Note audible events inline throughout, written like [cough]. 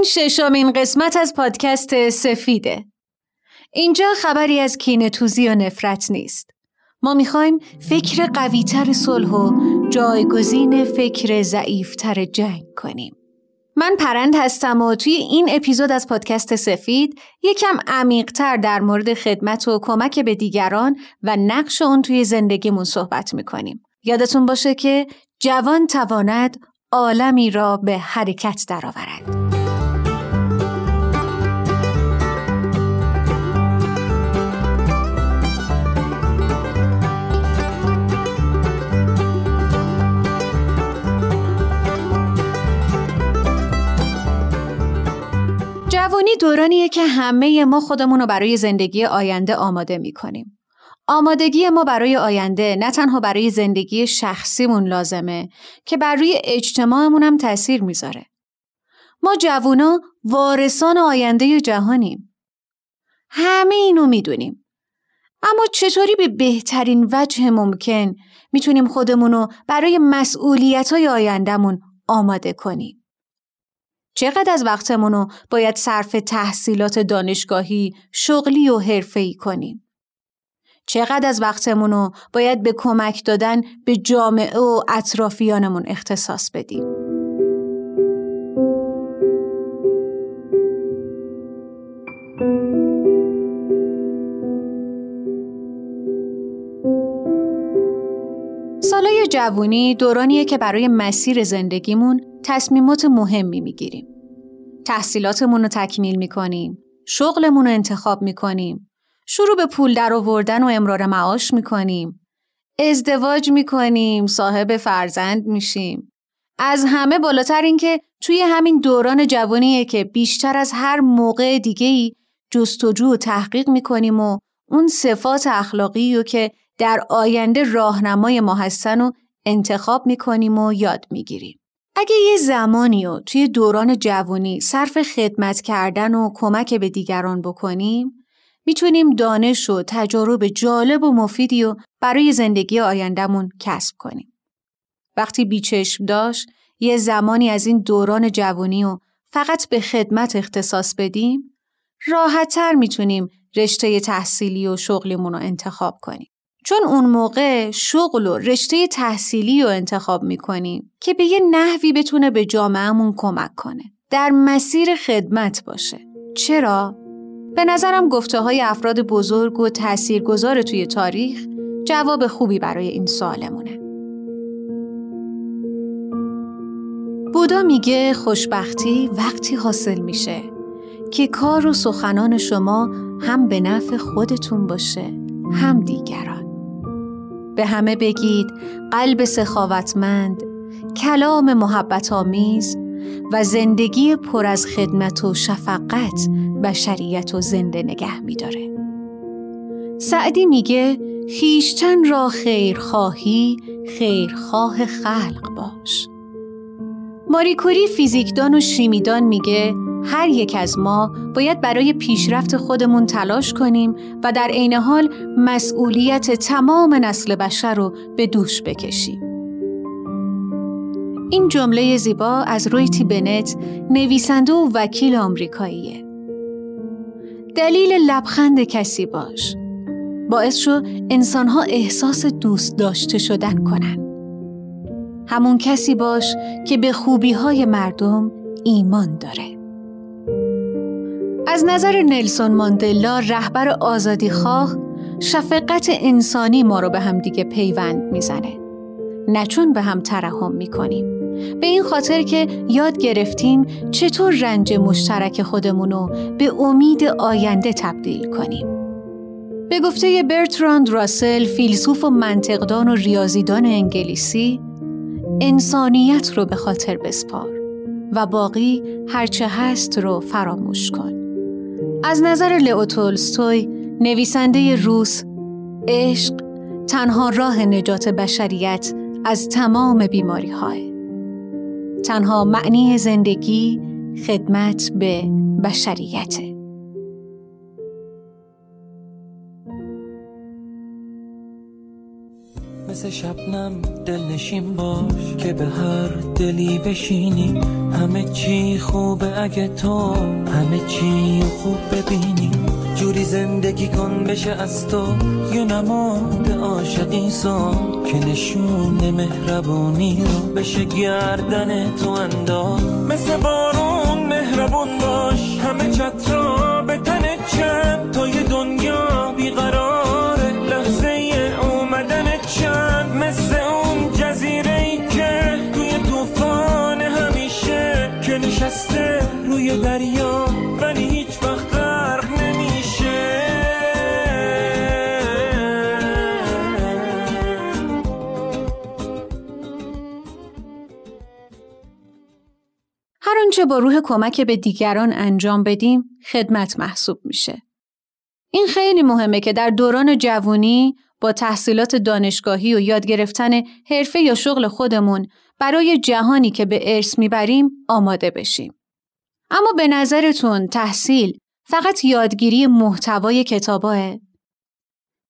این ششمین قسمت از پادکست سفیده. اینجا خبری از کینتوزی و نفرت نیست. ما می‌خوایم فکر قویتر صلح و جایگزین فکر ضعیفتر جنگ کنیم. من پرند هستم و توی این اپیزود از پادکست سفید یکم عمیقتر در مورد خدمت و کمک به دیگران و نقش اون توی زندگیمون صحبت می‌کنیم. یادتون باشه که جوان تواند عالمی را به حرکت درآورد. جوانی دورانیه که همه ما خودمون رو برای زندگی آینده آماده می‌کنیم. آمادگی ما برای آینده نه تنها برای زندگی شخصیمون لازمه که بر روی اجتماعمون هم تأثیر می‌ذاره. ما جوونا وارثان آینده جهانیم. همه اینو می‌دونیم. اما چطوری به بهترین وجه ممکن می‌تونیم خودمونو برای مسئولیت های آیندهمون آماده کنیم؟ چقدر از وقتمونو باید صرف تحصیلات دانشگاهی، شغلی و حرفه‌ای کنیم؟ چقدر از وقتمونو باید به کمک دادن به جامعه و اطرافیانمون اختصاص بدیم؟ سالای جوونی دورانیه که برای مسیر زندگیمون تصمیمات مهمی می‌گیریم. تحصیلاتمون رو تکمیل می‌کنیم. شغلمون رو انتخاب می‌کنیم. شروع به پول در آوردن و امرار معاش می‌کنیم. ازدواج می‌کنیم. صاحب فرزند میشیم. از همه بالاتر این که توی همین دوران جوانیه که بیشتر از هر موقع دیگهی جستجو و تحقیق می‌کنیم و اون صفات اخلاقی رو که در آینده راهنمای ما هستن و انتخاب می‌کنیم و یاد می‌گیریم. اگه یه زمانی و توی دوران جوانی صرف خدمت کردن و کمک به دیگران بکنیم می‌تونیم دانش و تجارب جالب و مفیدی و برای زندگی آیندهمون کسب کنیم. وقتی بیچشم داشت یه زمانی از این دوران جوانی و فقط به خدمت اختصاص بدیم راحتتر می‌تونیم رشته تحصیلی و شغلیمون رو انتخاب کنیم. چون اون موقع شغل و رشته تحصیلی رو انتخاب می‌کنیم که به یه نحوی بتونه به جامعهمون کمک کنه. در مسیر خدمت باشه. چرا؟ به نظرم گفته های افراد بزرگ و تاثیرگذار توی تاریخ جواب خوبی برای این سوالمونه. بودا میگه خوشبختی وقتی حاصل میشه که کار و سخنان شما هم به نفع خودتون باشه هم دیگران. به همه بگید قلب سخاوتمند، کلام محبت آمیز و زندگی پر از خدمت و شفقت بشریت و زنده نگه میداره. سعدی میگه خیشتن را خیرخواهی خیرخواه خلق باش. ماریکوری فیزیکدان و شیمیدان میگه هر یک از ما باید برای پیشرفت خودمون تلاش کنیم و در عین حال مسئولیت تمام نسل بشر رو به دوش بکشیم. این جمله زیبا از رویتی بنت نویسنده و وکیل آمریکاییه. دلیل لبخند کسی باش. باعث شو انسانها احساس دوست داشته شدن کنن. همون کسی باش که به خوبی های مردم ایمان داره. از نظر نلسون ماندلا رهبر آزادی خواه شفقت انسانی ما رو به هم دیگه پیوند می‌زنه. نه چون به هم ترحم می‌کنیم. به این خاطر که یاد گرفتیم چطور رنج مشترک خودمونو به امید آینده تبدیل کنیم. به گفته برتراند راسل فیلسوف و منطقدان و ریاضیدان انگلیسی انسانیت رو به خاطر بسپار و باقی هرچه هست رو فراموش کن. از نظر لئو تولستوی نویسنده روس عشق تنها راه نجات بشریت از تمام بیماری های. تنها معنی زندگی خدمت به بشریت. مثل شبنم دلنشین باش که به هر دلی بشینی. همه چی خوبه اگه تو همه چی خوب ببینی. جوری زندگی کن بشه از تو یه نماد عاشقی سان که نشون مهربونی رو بشه گردن تو انداز. مثل بارون مهربون باش همه چترا که نشسته روی دریا ولی هیچ وقت غرق نمیشه هر آنچه با روح کمک به دیگران انجام بدیم خدمت محسوب میشه. این خیلی مهمه که در دوران جوانی با تحصیلات دانشگاهی و یاد گرفتن حرفه یا شغل خودمون برای جهانی که به ارث می‌بریم آماده بشیم. اما به نظرتون تحصیل فقط یادگیری محتوای کتاباه؟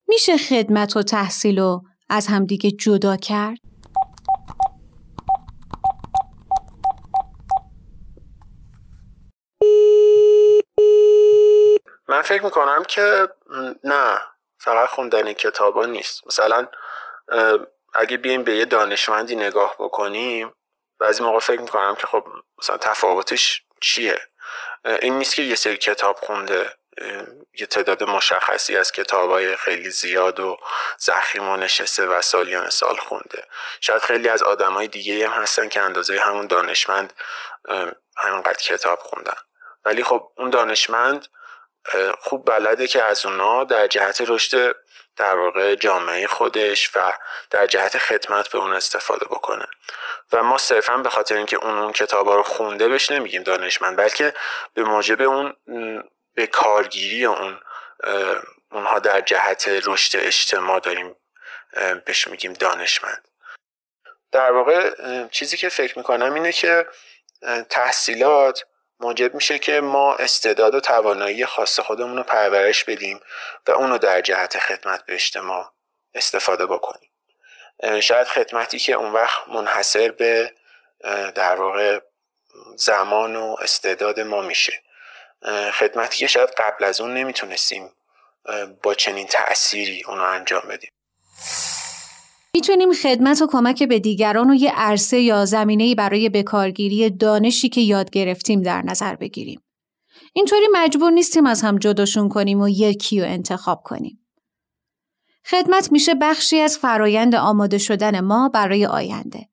میشه خدمت و تحصیل رو از همدیگه جدا کرد؟ من فکر می‌کنم که نه فقط خوندن کتابا نیست مثلا اگه بیایم به یه دانشمندی نگاه بکنیم بعضی موقع فکر می‌کنم که خب مثلا تفاوتش چیه؟ این نیست که یه سری کتاب خونده یه تعداد مشخصی از کتاب های خیلی زیاد و زخیم و نشسته و سالیان سال خونده. شاید خیلی از آدم های دیگه هم هستن که اندازه همون دانشمند همینقدر کتاب خوندن. ولی خب اون دانشمند خوب بلده که از اونا در جهت رشد در واقع جامعه خودش و در جهت خدمت به اون استفاده بکنه. و ما صرفا به خاطر اینکه اون اون کتابا رو خونده بهش نمیگیم دانشمند بلکه به موجب اون به کارگیری اون اونها در جهت رشد اجتماع داریم بهش میگیم دانشمند. در واقع چیزی که فکر می‌کنم اینه که تحصیلات موجب میشه که ما استعداد و توانایی خاص خودمون رو پرورش بدیم و اونو در جهت خدمت به اجتماع استفاده بکنیم. شاید خدمتی که اون وقت منحصر به در واقع زمان و استعداد ما میشه. خدمتی که شاید قبل از اون نمی‌تونستیم با چنین تأثیری اونو انجام بدیم. می‌تونیم خدمت و کمک به دیگران و یه عرصه یا زمینه برای بکارگیری دانشی که یاد گرفتیم در نظر بگیریم. اینطوری مجبور نیستیم از هم جداشون کنیم و یکی رو انتخاب کنیم. خدمت میشه بخشی از فرایند آماده شدن ما برای آینده.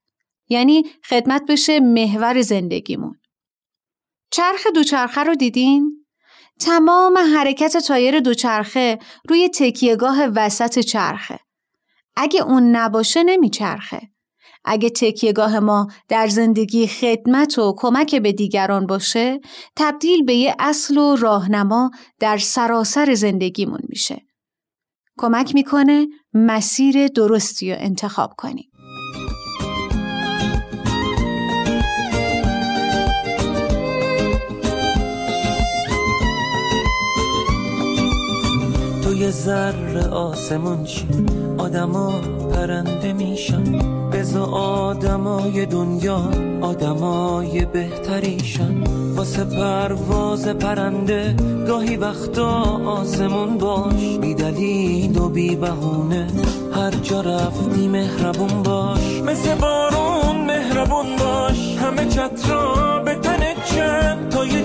یعنی خدمت بشه محور زندگیمون. چرخ دوچرخه رو دیدین؟ تمام حرکت تایر دوچرخه روی تکیهگاه وسط چرخه. اگه اون نباشه نمیچرخه. اگه تکیهگاه ما در زندگی خدمت و کمک به دیگران باشه تبدیل به یه اصل و راهنما در سراسر زندگیمون میشه. کمک می‌کنه مسیر درستی رو انتخاب کنیم. توی ذره آسمون چی؟ آدما پرنده میشن. بزا آدمای دنیا آدمای بهتریشن. واسه پرواز پرنده گاهی وقتا آسمون باش. بی دلیل و بی بهونه هر جا رفتی مهربون باش. مثل بارون مهربون باش. همه چترا به تن چند تا یه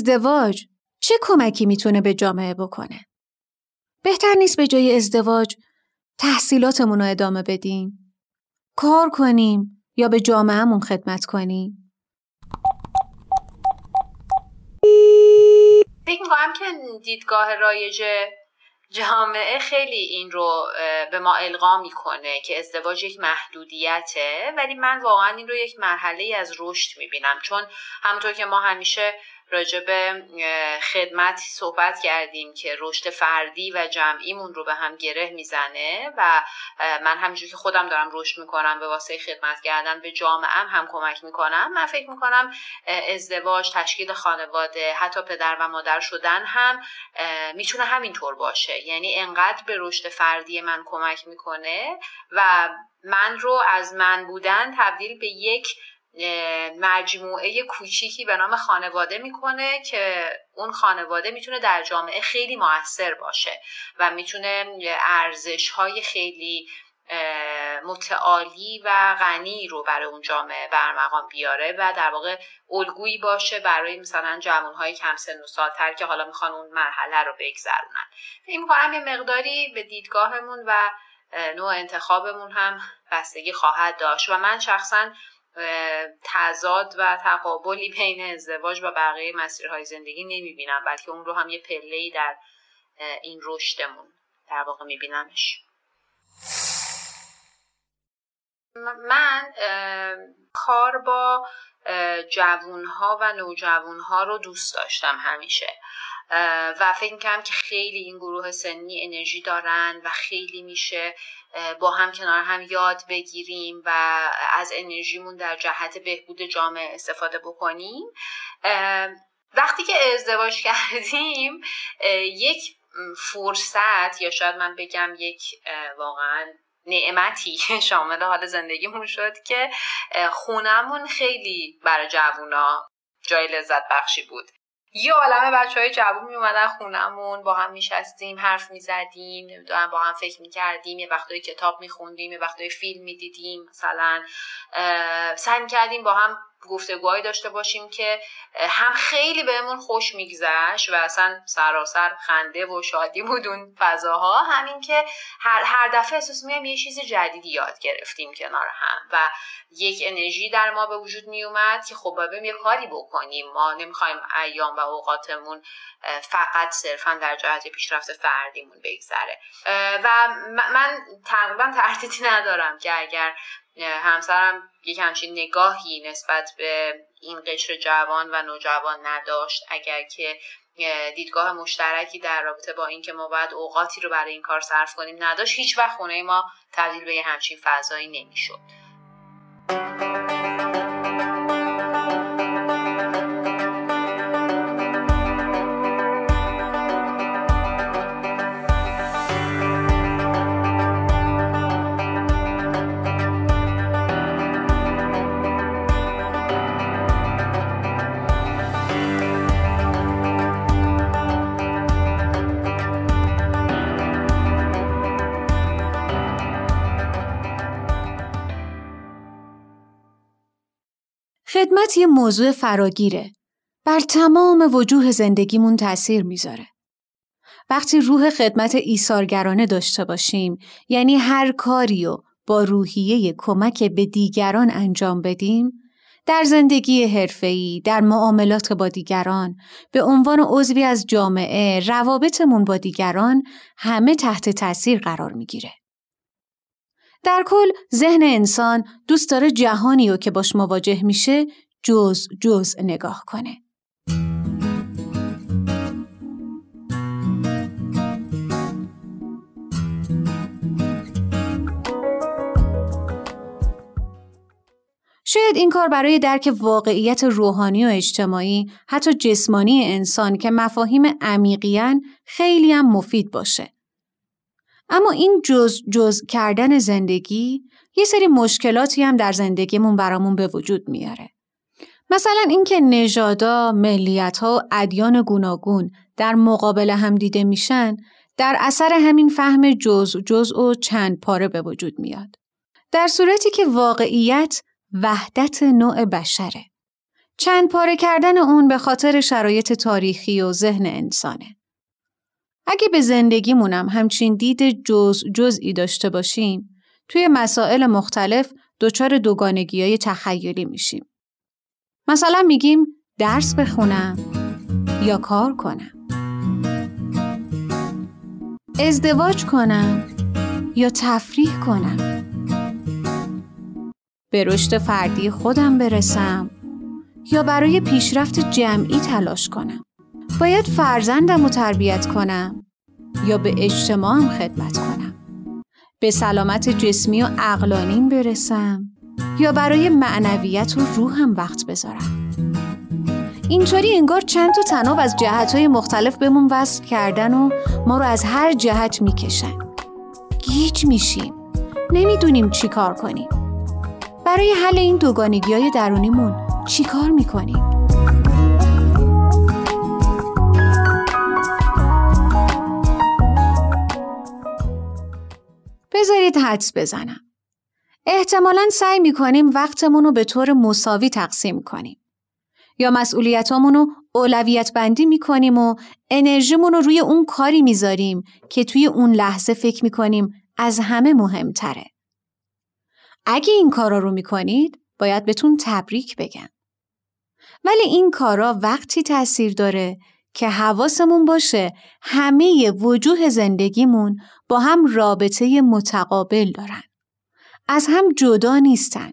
ازدواج چه کمکی می‌تونه به جامعه بکنه؟ بهتر نیست به جای ازدواج تحصیلاتمون رو ادامه بدیم؟ کار کنیم یا به جامعهمون خدمت کنیم؟ می‌کنم که دیدگاه رایج جامعه خیلی این رو به ما القا می‌کنه که ازدواج یک محدودیته ولی من واقعا این رو یک مرحله از رشد می‌بینم چون همونطور که ما همیشه راجع به خدمت صحبت کردیم که رشد فردی و جمعیمون رو به هم گره می‌زنه و من همینجور که خودم دارم رشد می‌کنم به واسه خدمت کردن به جامعه هم کمک می‌کنم. من فکر می‌کنم ازدواج تشکیل خانواده حتی پدر و مادر شدن هم می‌تونه همینطور باشه. یعنی انقدر به رشد فردی من کمک می‌کنه و من رو از من بودن تبدیل به یک مجموعه کوچیکی به نام خانواده می‌کنه که اون خانواده می‌تونه در جامعه خیلی موثر باشه و می‌تونه ارزش های خیلی متعالی و غنی رو برای اون جامعه برمقام بیاره و در واقع الگویی باشه برای مثلا جوانهای کم سن و سالتر که حالا می‌خوان اون مرحله رو بگذرونن. این می‌کنم یه مقداری به دیدگاهمون و نوع انتخابمون هم بستگی خواهد داشت و من شخصا تضاد و تقابلی بین ازدواج و بقیه مسیرهای زندگی نمی‌بینم بلکه اون رو هم یه پله در این رشدمون در واقع میبینمش. من کار با جوونها و نوجوونها رو دوست داشتم همیشه. و فکر می‌کنم که خیلی این گروه سنی انرژی دارن و خیلی میشه با هم کنار هم یاد بگیریم و از انرژیمون در جهت بهبود جامعه استفاده بکنیم. وقتی که ازدواج [laughs] کردیم یک فرصت یا شاید من بگم یک واقعا نعمتی [laughs] شامل حال زندگیمون شد که خونمون خیلی برای جوونا جای لذت بخشی بود. یه عالم بچه های جوون می اومدن خونمون با هم میشستیم حرف می‌زدیم نمی‌دونم با هم فکر می‌کردیم یه وقتایی کتاب میخوندیم یه وقتایی فیلم می‌دیدیم مثلا سعی کردیم با هم گفتگوهایی داشته باشیم که هم خیلی بهمون خوش میگذشت و اصلا سراسر خنده و شادی بود اون فضاها همین که هر, هر دفعه احساس میگم یه چیز جدیدی یاد گرفتیم کنار هم و یک انرژی در ما به وجود میومد که خب باید یه کاری بکنیم. ما نمی‌خوایم ایام و اوقاتمون فقط صرفا در جهت پیشرفت فردیمون بگذره. و من تقریبا تردیدی ندارم که اگر همسرم یک همچین نگاهی نسبت به این قشر جوان و نوجوان نداشت. اگر که دیدگاه مشترکی در رابطه با اینکه ما باید اوقاتی رو برای این کار صرف کنیم نداشت هیچ وقت خونه ما تبدیل به یه همچین فضایی نمی‌شد. خدمت یه موضوع فراگیره. بر تمام وجوه زندگیمون تاثیر می‌ذاره. وقتی روح خدمت ایثارگرانه داشته باشیم یعنی هر کاری رو با روحیه کمک به دیگران انجام بدیم در زندگی حرفه‌ای، در معاملات با دیگران، به عنوان عضوی از جامعه، روابطمون با دیگران همه تحت تاثیر قرار می‌گیره. در کل ذهن انسان دوست داره جهانی رو که باش مواجه میشه جز جز نگاه کنه. شاید این کار برای درک واقعیت روحانی و اجتماعی حتی جسمانی انسان که مفاهیم عمیقیان خیلی هم مفید باشه. اما این جز جز کردن زندگی یه سری مشکلاتی هم در زندگیمون برامون به وجود میاره. مثلا اینکه نژادا، ملیت‌ها و ادیان گوناگون در مقابل هم دیده میشن در اثر همین فهم جز جز و چند پاره به وجود میاد. در صورتی که واقعیت وحدت نوع بشره. چند پاره کردن اون به خاطر شرایط تاریخی و ذهن انسانه. اگه به زندگیمونم همچین دید جز جزئی داشته باشیم توی مسائل مختلف دچار دوگانگی های تخیلی میشیم. مثلا میگیم درس بخونم یا کار کنم. ازدواج کنم یا تفریح کنم. به رشد فردی خودم برسم یا برای پیشرفت جمعی تلاش کنم. باید فرزندم رو تربیت کنم یا به اجتماعم خدمت کنم. به سلامت جسمی و عقلانیم برسم. یا برای معنویت و روحم وقت بذارم اینطوری انگار چند تا تناب از جهتهای مختلف بهمون وصل کردن و ما رو از هر جهت می‌کشن گیج میشیم نمی‌دونیم چی کار کنیم برای حل این دوگانگی های درونیمون چی کار می‌کنیم؟ بذارید حدس بزنم. احتمالا سعی می‌کنیم وقتمون رو به طور مساوی تقسیم کنیم. یا مسئولیتامون رو اولویت بندی می‌کنیم و انرژیمون رو روی اون کاری می‌ذاریم که توی اون لحظه فکر می‌کنیم از همه مهمتره. اگه این کارا رو می‌کنید باید بهتون تبریک بگم. ولی این کارا وقتی تاثیر داره که حواسمون باشه همه وجوه زندگیمون با هم رابطه متقابل دارن. از هم جدا نیستن.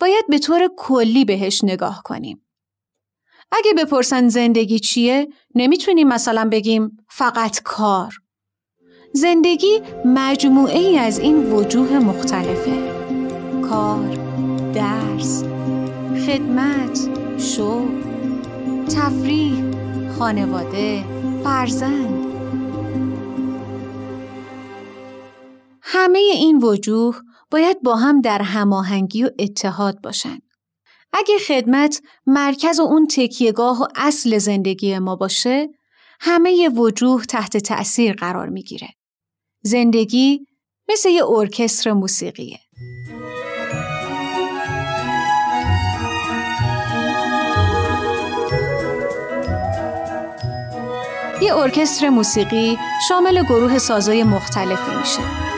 باید به طور کلی بهش نگاه کنیم. اگه بپرسن زندگی چیه نمی‌تونیم مثلا بگیم فقط کار. زندگی مجموعه ای از این وجوه مختلفه. کار، درس، خدمت، شغل، تفریح، خانواده، فرزند. همه این وجوه باید با هم در هماهنگی و اتحاد باشند. اگه خدمت مرکز و اون تکیهگاه و اصل زندگی ما باشه، همه وجوه تحت تأثیر قرار می‌گیره. زندگی مثل یه ارکستر موسیقیه. یه ارکستر موسیقی شامل گروه سازای مختلفی میشه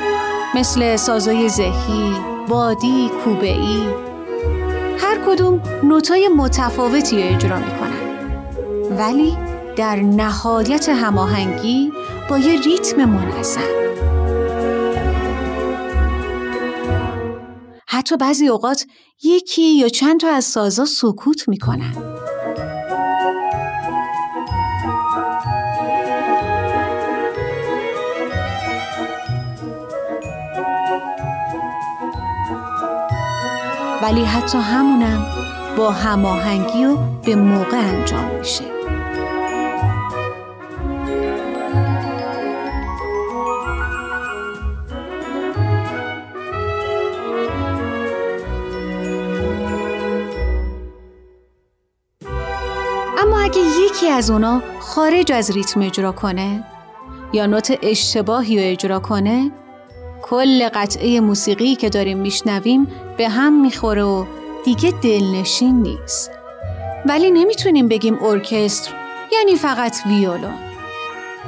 مثل سازای زهی، بادی، کوبه‌ای هر کدوم نوتای متفاوتی رو اجرا می‌کنن. ولی در نهایت هماهنگی با یه ریتم منظم حتی بعضی اوقات یکی یا چند تا از سازا سکوت می‌کنن. ولی حتی همونم با هماهنگی و به موقع انجام میشه. اما اگه یکی از اونا خارج از ریتم اجرا کنه یا نوت اشتباهی رو اجرا کنه کل قطعه موسیقی که داریم میشنویم به هم می‌خوره و دیگه دلنشین نیست. ولی نمی‌تونیم بگیم ارکستر یعنی فقط ویولون.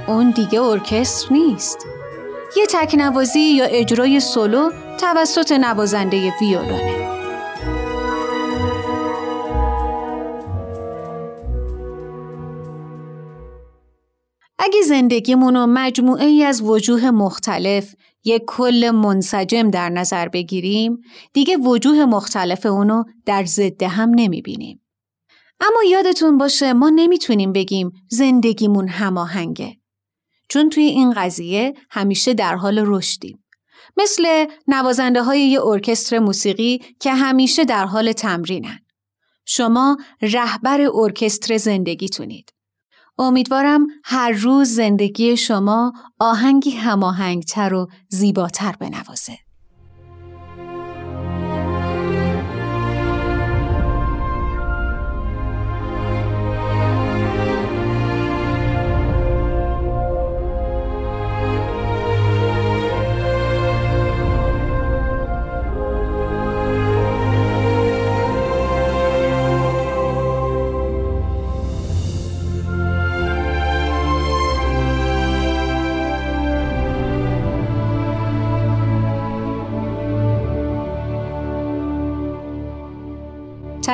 اون دیگه ارکستر نیست. یه تکنوازی یا اجرای سولو توسط نوازنده ویولونه. اگه زندگیمون مجموعه ای از وجوه مختلف یک کل منسجم در نظر بگیریم دیگه وجوه مختلف اونو در ضد هم نمی‌بینیم. اما یادتون باشه ما نمی‌تونیم بگیم زندگیمون هماهنگه. چون توی این قضیه همیشه در حال رشدیم. مثل نوازنده های یه ارکستر موسیقی که همیشه در حال تمرینن. شما رهبر ارکستر زندگیتونید. امیدوارم هر روز زندگی شما آهنگی هماهنگتر و زیباتر بنوازه.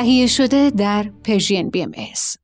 تهیه شده در پرژین بی ام ایس.